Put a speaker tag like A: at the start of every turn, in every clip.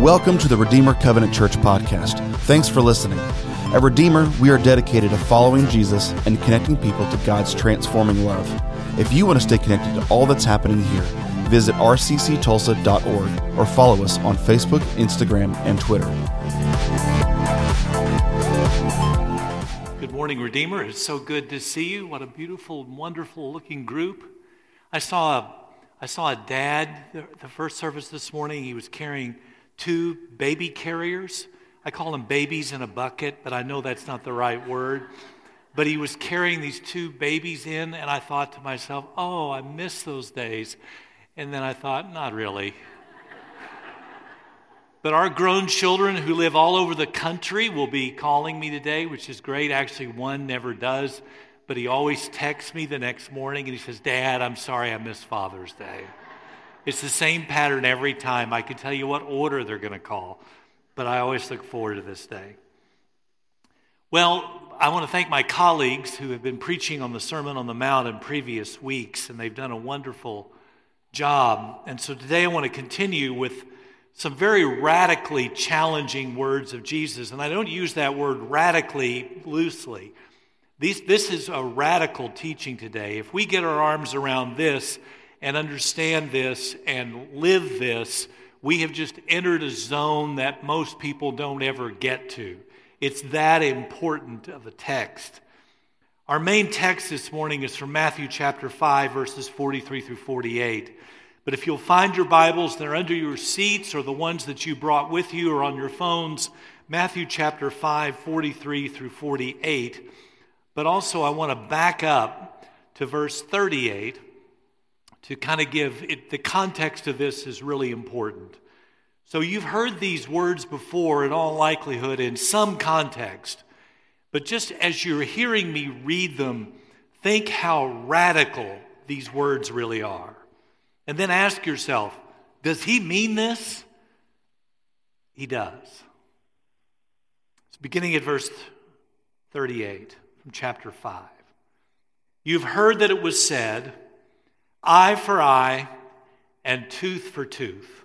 A: Welcome to the Redeemer Covenant Church podcast. Thanks for listening. At Redeemer, we are dedicated to following Jesus and connecting people to God's transforming love. If you want to stay connected to all that's happening here, visit rcctulsa.org or follow us on Facebook, Instagram, and Twitter.
B: Good morning, Redeemer. It's so good to see you. What a beautiful, wonderful looking group. I saw a, I saw a dad the, first service this morning. He was carrying two baby carriers. I call them babies in a bucket, but I know that's not the right word. But he was carrying these two babies in, and I thought to myself, oh, I miss those days. And then I thought, not really. but our grown children who live all over the country will be calling me today, which is great. Actually, one never does, but he always texts me the next morning and he says, Dad, I'm sorry I missed Father's Day. It's the same pattern every time. I can tell you what order they're going to call, but I always look forward to this day. Well, I want to thank my colleagues who have been preaching on the Sermon on the Mount in previous weeks, and they've done a wonderful job. And so today I want to continue with some very radically challenging words of Jesus. And I don't use that word radically loosely. These, this is a radical teaching today. If we get our arms around this, and understand this and live this, we have just entered a zone that most people don't ever get to. It's that important of a text. Our main text this morning is from Matthew chapter 5, verses 43 through 48. But if you'll find your Bibles, they're under your seats or the ones that you brought with you or on your phones. Matthew chapter 5, 43 through 48. But also, I want to back up to verse 38 to kind of give it, the context of this is really important. So you've heard these words before, in all likelihood, in some context. But just as you're hearing me read them, think how radical these words really are. And then ask yourself does he mean this? He does. It's beginning at verse 38 from chapter 5. You've heard that it was said, eye for eye and tooth for tooth.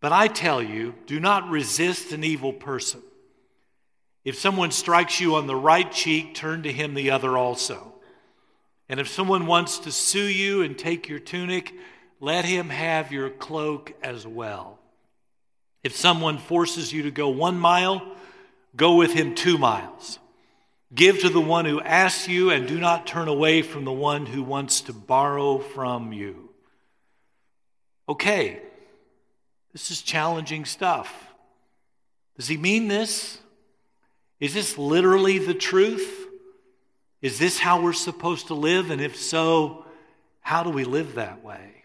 B: But I tell you, do not resist an evil person. If someone strikes you on the right cheek, turn to him the other also. And if someone wants to sue you and take your tunic, let him have your cloak as well. If someone forces you to go one mile, go with him two miles. Give to the one who asks you, and do not turn away from the one who wants to borrow from you. Okay, this is challenging stuff. Does he mean this? Is this literally the truth? Is this how we're supposed to live? And if so, how do we live that way?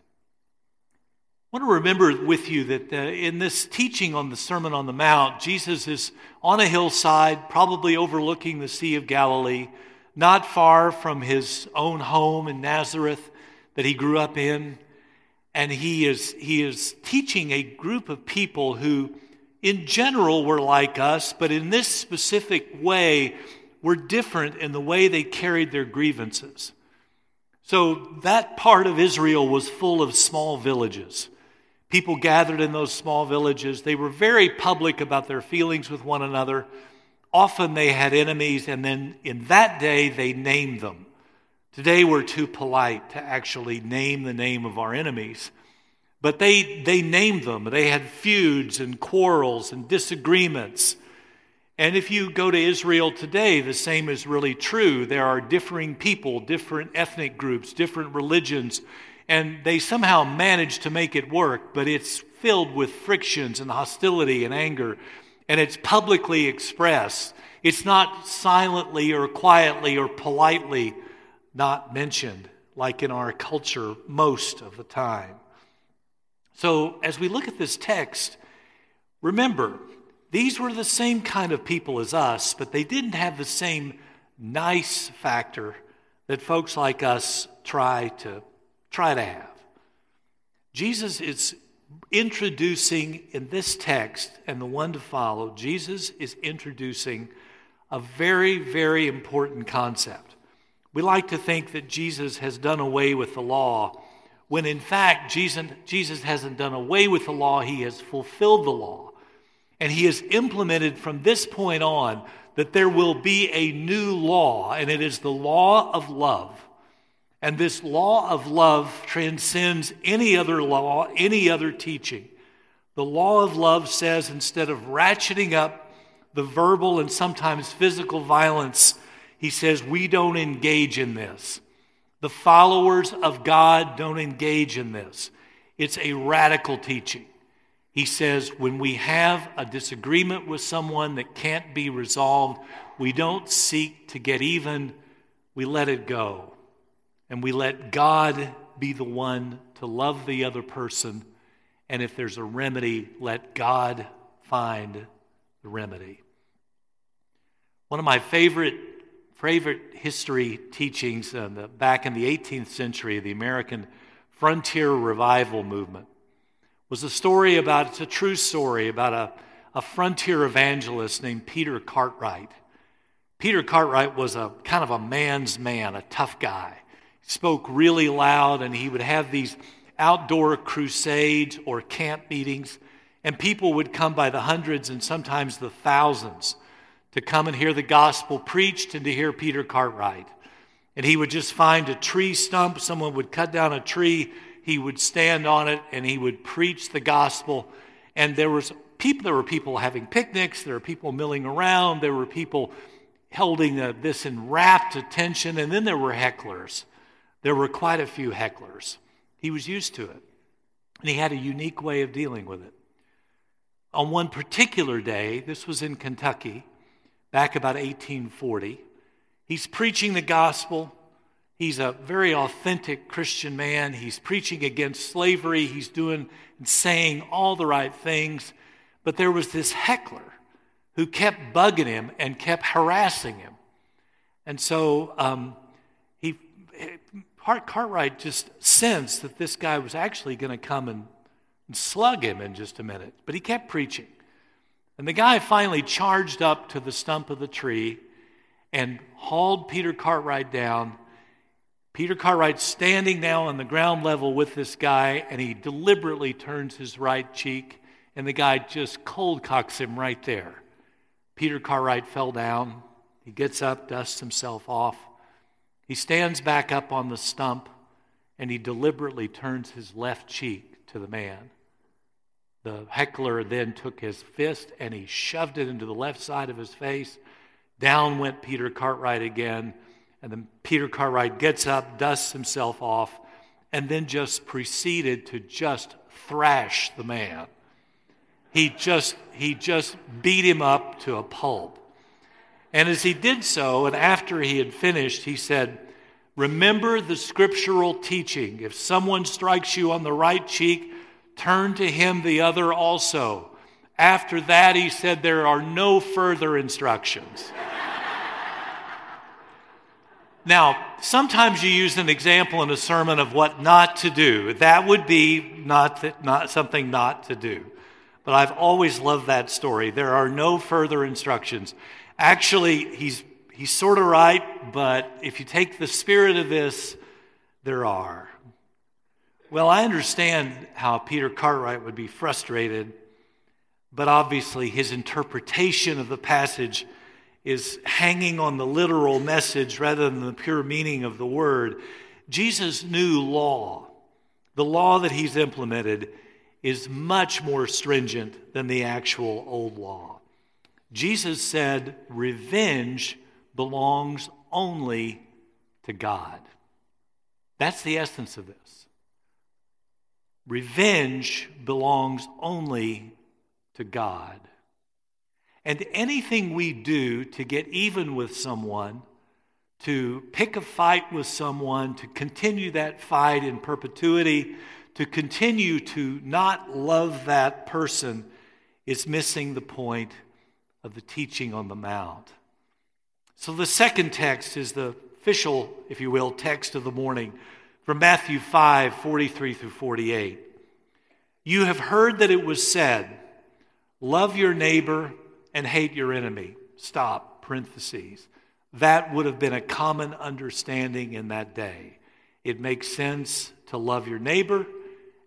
B: I want to remember with you that uh, in this teaching on the Sermon on the Mount, Jesus is on a hillside, probably overlooking the Sea of Galilee, not far from his own home in Nazareth that he grew up in. And he is, he is teaching a group of people who, in general, were like us, but in this specific way, were different in the way they carried their grievances. So that part of Israel was full of small villages. People gathered in those small villages. They were very public about their feelings with one another. Often they had enemies, and then in that day they named them. Today we're too polite to actually name the name of our enemies. But they, they named them. They had feuds and quarrels and disagreements. And if you go to Israel today, the same is really true. There are differing people, different ethnic groups, different religions, and they somehow manage to make it work, but it's filled with frictions and hostility and anger, and it's publicly expressed. It's not silently or quietly or politely not mentioned, like in our culture most of the time. So, as we look at this text, remember, these were the same kind of people as us, but they didn't have the same nice factor that folks like us try to try to have. Jesus is introducing in this text and the one to follow, Jesus is introducing a very, very important concept. We like to think that Jesus has done away with the law when in fact Jesus, Jesus hasn't done away with the law, he has fulfilled the law. And he has implemented from this point on that there will be a new law, and it is the law of love. And this law of love transcends any other law, any other teaching. The law of love says instead of ratcheting up the verbal and sometimes physical violence, he says we don't engage in this. The followers of God don't engage in this. It's a radical teaching. He says when we have a disagreement with someone that can't be resolved, we don't seek to get even, we let it go. And we let God be the one to love the other person. And if there's a remedy, let God find the remedy. One of my favorite favorite history teachings in the, back in the 18th century, the American frontier revival movement, was a story about, it's a true story about a, a frontier evangelist named Peter Cartwright. Peter Cartwright was a kind of a man's man, a tough guy. Spoke really loud, and he would have these outdoor crusades or camp meetings, and people would come by the hundreds and sometimes the thousands to come and hear the gospel preached and to hear Peter Cartwright. And he would just find a tree stump, someone would cut down a tree, he would stand on it and he would preach the gospel. And there was people there were people having picnics, there were people milling around, there were people holding uh, this in rapt attention, and then there were hecklers. There were quite a few hecklers. He was used to it. And he had a unique way of dealing with it. On one particular day, this was in Kentucky, back about 1840. He's preaching the gospel. He's a very authentic Christian man. He's preaching against slavery. He's doing and saying all the right things. But there was this heckler who kept bugging him and kept harassing him. And so um, he, Hart Cartwright just sensed that this guy was actually going to come and, and slug him in just a minute. But he kept preaching. And the guy finally charged up to the stump of the tree and hauled Peter Cartwright down. Peter Cartwright standing now on the ground level with this guy, and he deliberately turns his right cheek, and the guy just cold cocks him right there. Peter Cartwright fell down. He gets up, dusts himself off. He stands back up on the stump, and he deliberately turns his left cheek to the man. The heckler then took his fist and he shoved it into the left side of his face. Down went Peter Cartwright again. And then Peter Cartwright gets up, dusts himself off, and then just proceeded to just thrash the man. He just, he just beat him up to a pulp. And as he did so, and after he had finished, he said, Remember the scriptural teaching. If someone strikes you on the right cheek, Turn to him the other also. After that, he said, There are no further instructions. now, sometimes you use an example in a sermon of what not to do. That would be not, th- not something not to do. But I've always loved that story. There are no further instructions. Actually, he's, he's sort of right, but if you take the spirit of this, there are. Well, I understand how Peter Cartwright would be frustrated, but obviously his interpretation of the passage is hanging on the literal message rather than the pure meaning of the word. Jesus' new law, the law that he's implemented, is much more stringent than the actual old law. Jesus said, Revenge belongs only to God. That's the essence of this. Revenge belongs only to God. And anything we do to get even with someone, to pick a fight with someone, to continue that fight in perpetuity, to continue to not love that person, is missing the point of the teaching on the Mount. So the second text is the official, if you will, text of the morning from Matthew 5 43 through 48. You have heard that it was said, Love your neighbor and hate your enemy. Stop, parentheses. That would have been a common understanding in that day. It makes sense to love your neighbor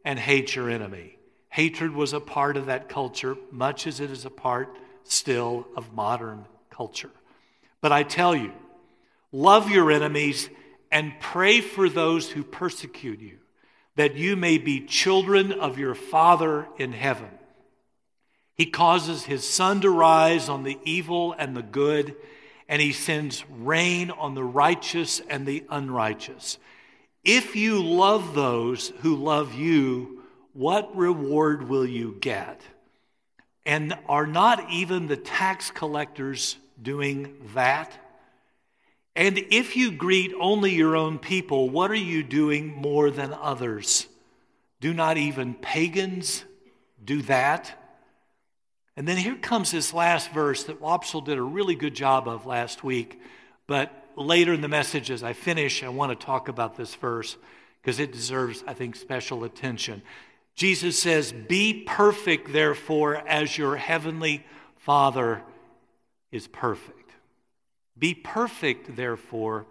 B: and hate your enemy. Hatred was a part of that culture, much as it is a part still of modern culture. But I tell you, love your enemies and pray for those who persecute you, that you may be children of your Father in heaven. He causes his sun to rise on the evil and the good, and he sends rain on the righteous and the unrighteous. If you love those who love you, what reward will you get? And are not even the tax collectors doing that? And if you greet only your own people, what are you doing more than others? Do not even pagans do that? And then here comes this last verse that Wopsle did a really good job of last week. But later in the message, as I finish, I want to talk about this verse because it deserves, I think, special attention. Jesus says, Be perfect, therefore, as your heavenly Father is perfect. Be perfect, therefore,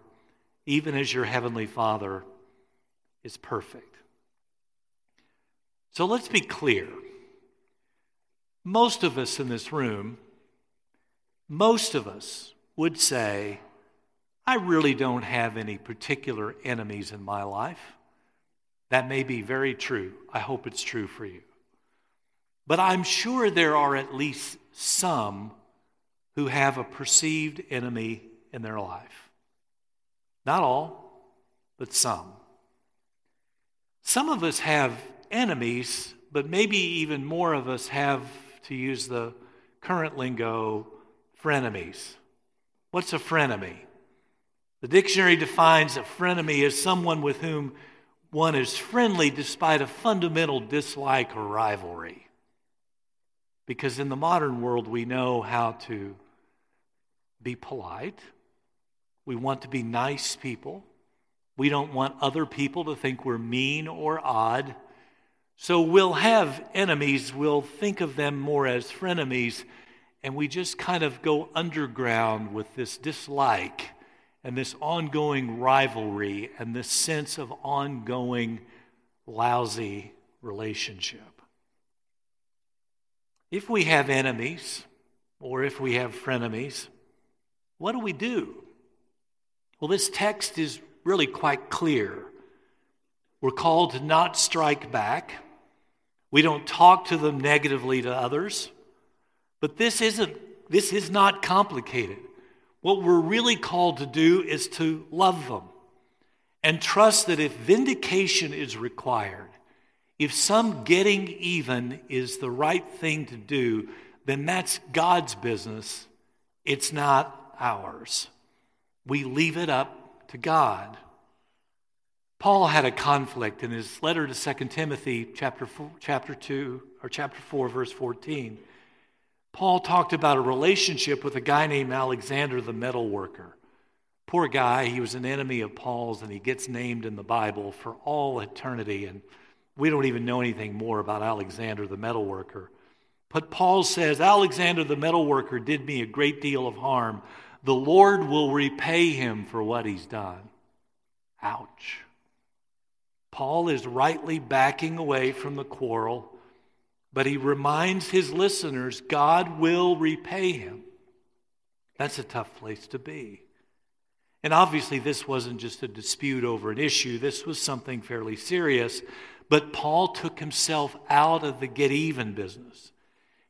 B: even as your heavenly Father is perfect. So let's be clear. Most of us in this room, most of us would say, I really don't have any particular enemies in my life. That may be very true. I hope it's true for you. But I'm sure there are at least some who have a perceived enemy in their life. Not all, but some. Some of us have enemies, but maybe even more of us have to use the current lingo, frenemies. What's a frenemy? The dictionary defines a frenemy as someone with whom one is friendly despite a fundamental dislike or rivalry. Because in the modern world, we know how to be polite. We want to be nice people. We don't want other people to think we're mean or odd. So we'll have enemies, we'll think of them more as frenemies, and we just kind of go underground with this dislike and this ongoing rivalry and this sense of ongoing lousy relationship. If we have enemies, or if we have frenemies, what do we do? Well, this text is really quite clear. We're called to not strike back. We don't talk to them negatively to others. But this isn't this is not complicated. What we're really called to do is to love them and trust that if vindication is required, if some getting even is the right thing to do, then that's God's business. It's not ours. We leave it up to God. Paul had a conflict in his letter to 2 Timothy chapter, four, chapter 2 or chapter 4 verse 14. Paul talked about a relationship with a guy named Alexander the metal worker. Poor guy, he was an enemy of Paul's and he gets named in the Bible for all eternity and we don't even know anything more about Alexander the metal worker. But Paul says Alexander the metal worker did me a great deal of harm. The Lord will repay him for what he's done. Ouch. Paul is rightly backing away from the quarrel, but he reminds his listeners God will repay him. That's a tough place to be. And obviously, this wasn't just a dispute over an issue, this was something fairly serious. But Paul took himself out of the get even business.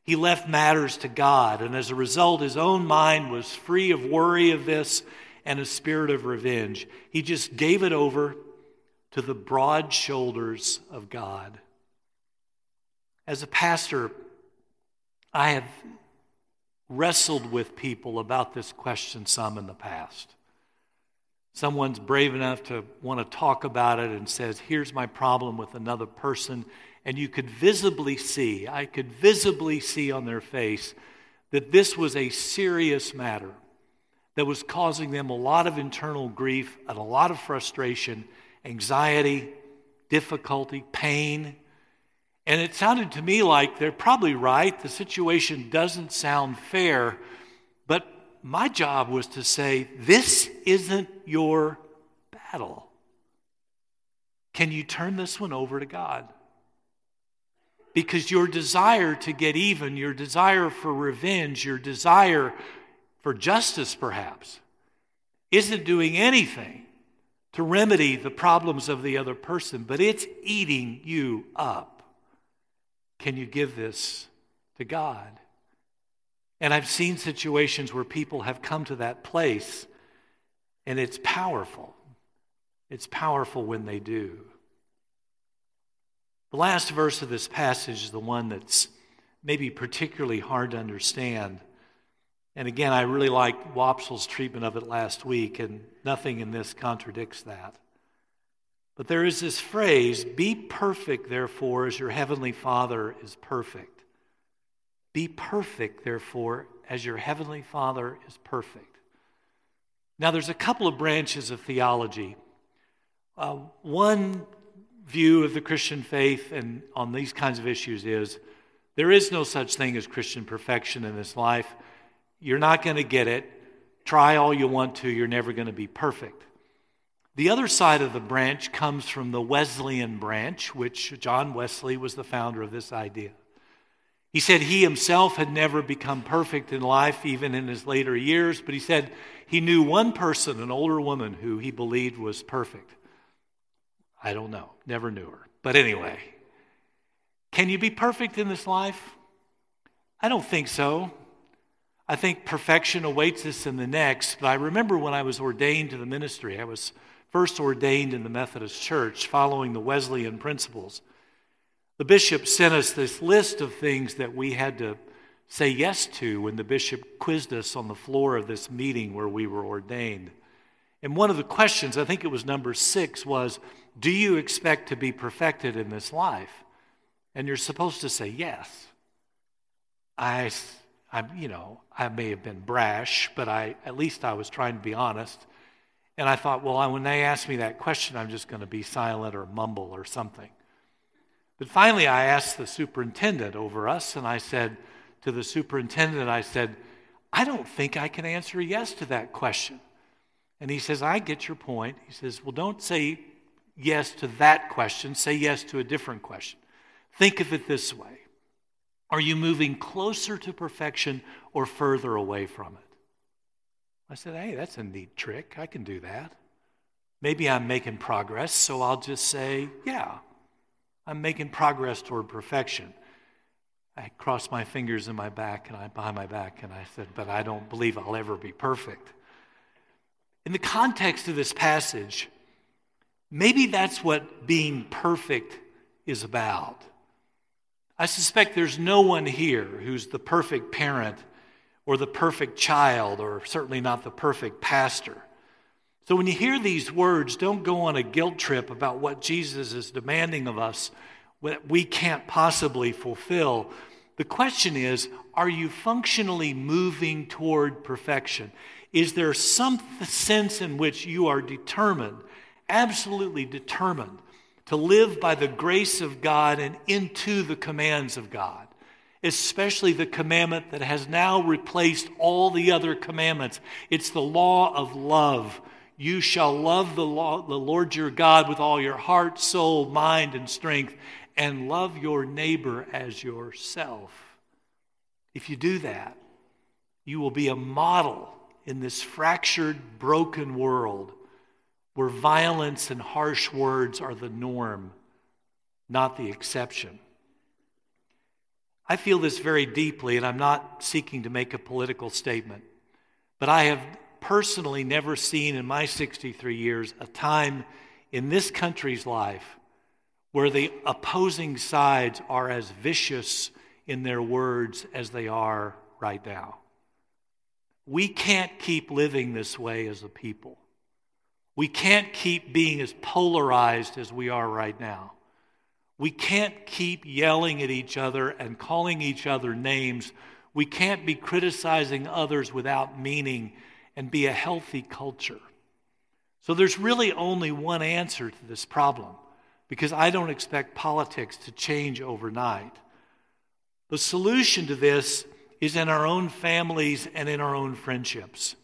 B: He left matters to God, and as a result, his own mind was free of worry of this and a spirit of revenge. He just gave it over to the broad shoulders of God. As a pastor, I have wrestled with people about this question some in the past. Someone's brave enough to want to talk about it and says, Here's my problem with another person. And you could visibly see, I could visibly see on their face that this was a serious matter that was causing them a lot of internal grief and a lot of frustration anxiety, difficulty, pain. And it sounded to me like they're probably right. The situation doesn't sound fair. But my job was to say, this isn't your battle. can you turn this one over to God? Because your desire to get even, your desire for revenge, your desire for justice, perhaps, isn't doing anything to remedy the problems of the other person, but it's eating you up. Can you give this to God? And I've seen situations where people have come to that place, and it's powerful. It's powerful when they do. The last verse of this passage is the one that's maybe particularly hard to understand. And again, I really like Wopsel's treatment of it last week, and nothing in this contradicts that. But there is this phrase be perfect, therefore, as your heavenly Father is perfect. Be perfect, therefore, as your heavenly Father is perfect. Now, there's a couple of branches of theology. Uh, one view of the Christian faith and on these kinds of issues is there is no such thing as Christian perfection in this life. You're not going to get it. Try all you want to, you're never going to be perfect. The other side of the branch comes from the Wesleyan branch, which John Wesley was the founder of this idea. He said he himself had never become perfect in life, even in his later years, but he said he knew one person, an older woman, who he believed was perfect. I don't know, never knew her. But anyway, can you be perfect in this life? I don't think so. I think perfection awaits us in the next. But I remember when I was ordained to the ministry, I was first ordained in the Methodist Church following the Wesleyan principles. The bishop sent us this list of things that we had to say yes to when the bishop quizzed us on the floor of this meeting where we were ordained. And one of the questions, I think it was number six, was Do you expect to be perfected in this life? And you're supposed to say yes. I, I, you know, I may have been brash, but I, at least I was trying to be honest. And I thought, well, when they ask me that question, I'm just going to be silent or mumble or something. But finally, I asked the superintendent over us, and I said to the superintendent, I said, I don't think I can answer yes to that question. And he says, I get your point. He says, Well, don't say yes to that question, say yes to a different question. Think of it this way Are you moving closer to perfection or further away from it? I said, Hey, that's a neat trick. I can do that. Maybe I'm making progress, so I'll just say, Yeah, I'm making progress toward perfection. I crossed my fingers in my back and I behind my back and I said, but I don't believe I'll ever be perfect. In the context of this passage, maybe that's what being perfect is about. I suspect there's no one here who's the perfect parent or the perfect child or certainly not the perfect pastor. So when you hear these words, don't go on a guilt trip about what Jesus is demanding of us that we can't possibly fulfill. The question is are you functionally moving toward perfection? Is there some sense in which you are determined, absolutely determined, to live by the grace of God and into the commands of God? Especially the commandment that has now replaced all the other commandments. It's the law of love you shall love the, law, the Lord your God with all your heart, soul, mind, and strength, and love your neighbor as yourself. If you do that, you will be a model in this fractured, broken world where violence and harsh words are the norm, not the exception. I feel this very deeply, and I'm not seeking to make a political statement, but I have personally never seen in my 63 years a time in this country's life where the opposing sides are as vicious in their words as they are right now. We can't keep living this way as a people. We can't keep being as polarized as we are right now. We can't keep yelling at each other and calling each other names. We can't be criticizing others without meaning and be a healthy culture. So there's really only one answer to this problem because I don't expect politics to change overnight. The solution to this is in our own families and in our own friendships.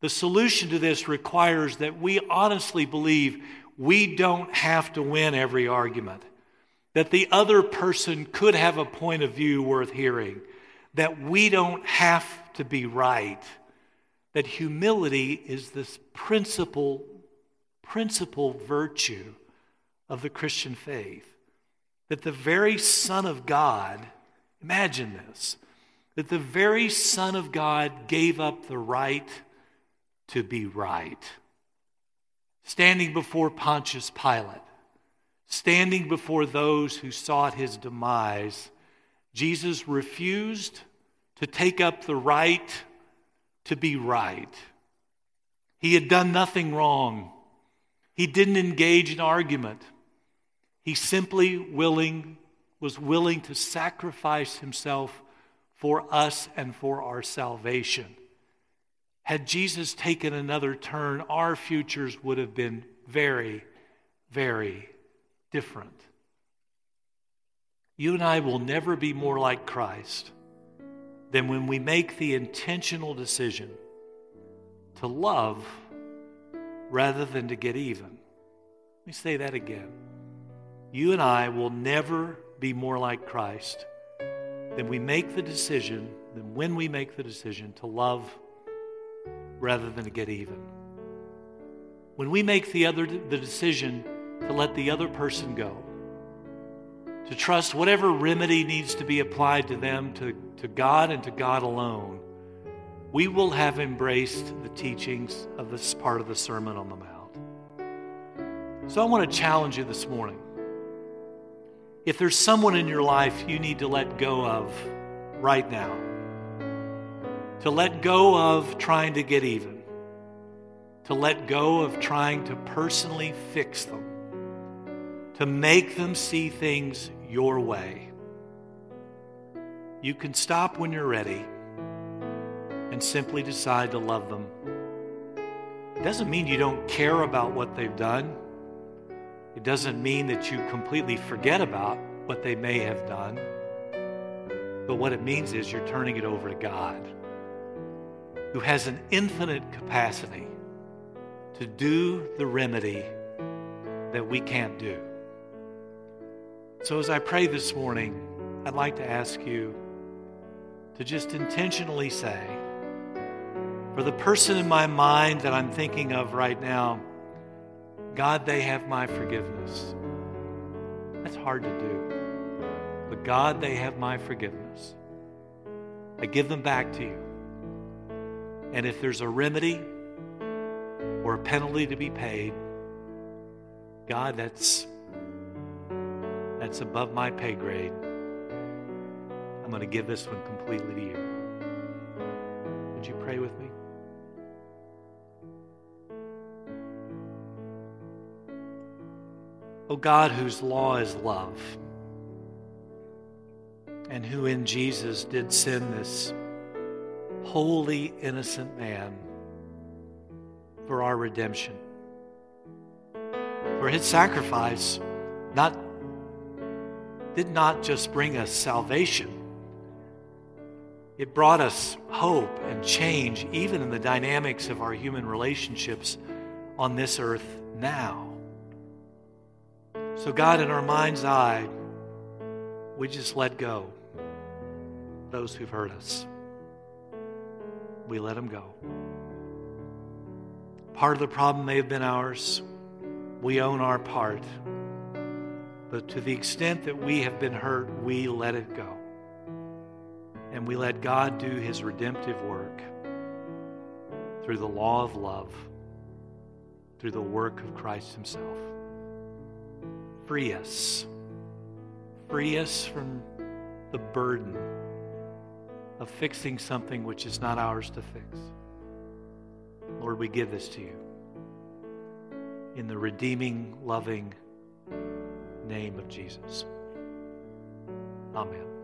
B: The solution to this requires that we honestly believe we don't have to win every argument, that the other person could have a point of view worth hearing, that we don't have to be right, that humility is this principal, principal virtue of the Christian faith. That the very Son of God, imagine this, that the very Son of God gave up the right to be right. Standing before Pontius Pilate, standing before those who sought his demise, Jesus refused to take up the right to be right. He had done nothing wrong. He didn't engage in argument. He simply willing was willing to sacrifice himself for us and for our salvation. Had Jesus taken another turn, our futures would have been very, very different. You and I will never be more like Christ than when we make the intentional decision to love rather than to get even. Let me say that again. You and I will never be more like Christ than we make the decision, than when we make the decision to love rather than to get even. When we make the other the decision to let the other person go, to trust whatever remedy needs to be applied to them to, to God and to God alone, we will have embraced the teachings of this part of the Sermon on the Mount. So I want to challenge you this morning. If there's someone in your life you need to let go of right now, to let go of trying to get even, to let go of trying to personally fix them, to make them see things your way. You can stop when you're ready and simply decide to love them. It doesn't mean you don't care about what they've done. It doesn't mean that you completely forget about what they may have done. But what it means is you're turning it over to God, who has an infinite capacity to do the remedy that we can't do. So, as I pray this morning, I'd like to ask you to just intentionally say, for the person in my mind that I'm thinking of right now, God, they have my forgiveness. That's hard to do. But God, they have my forgiveness. I give them back to you. And if there's a remedy or a penalty to be paid, God, that's that's above my pay grade. I'm going to give this one completely to you. Would you pray with me? O God, whose law is love, and who in Jesus did send this holy, innocent man for our redemption. For his sacrifice not, did not just bring us salvation, it brought us hope and change, even in the dynamics of our human relationships on this earth now. So, God, in our mind's eye, we just let go those who've hurt us. We let them go. Part of the problem may have been ours. We own our part. But to the extent that we have been hurt, we let it go. And we let God do his redemptive work through the law of love, through the work of Christ himself. Free us. Free us from the burden of fixing something which is not ours to fix. Lord, we give this to you. In the redeeming, loving name of Jesus. Amen.